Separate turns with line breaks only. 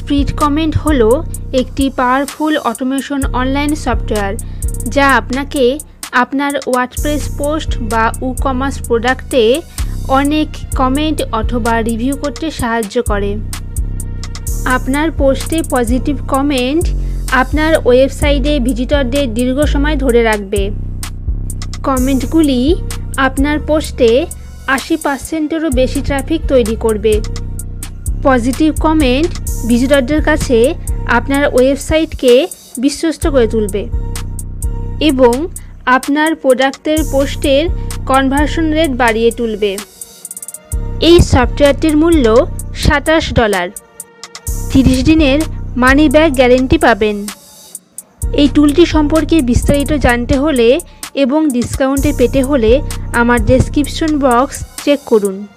স্প্রিড comment হলো একটি powerful automation online software, যা আপনাকে আপনার ওয়ার্ডপ্রেস পোস্ট বা ই কমার্স প্রোডাক্টে অনেক কমেন্ট অথবা রিভিউ করতে সাহায্য করে। আপনার পোস্টে পজিটিভ কমেন্ট আপনার ওয়েবসাইটে ভিজিটরদের দীর্ঘ সময় ধরে রাখবে। কমেন্টগুলি আপনার পোস্টে আশি পার্সেন্টেরও বেশি ট্রাফিক তৈরি করবে। পজিটিভ কমেন্ট ভিজিটরদের কাছে আপনার ওয়েবসাইটকে বিশ্বস্ত করে তুলবে এবং আপনার প্রোডাক্টের পোস্টের কনভার্সন রেট বাড়িয়ে তুলবে। এই সফটওয়্যারটির মূল্য সাতাশ ডলার। তিরিশ দিনের মানি ব্যাক গ্যারেন্টি পাবেন। এই টুলটি সম্পর্কে বিস্তারিত জানতে হলে এবং ডিসকাউন্টে পেতে হলে আমার ডেসক্রিপশন বক্স চেক করুন।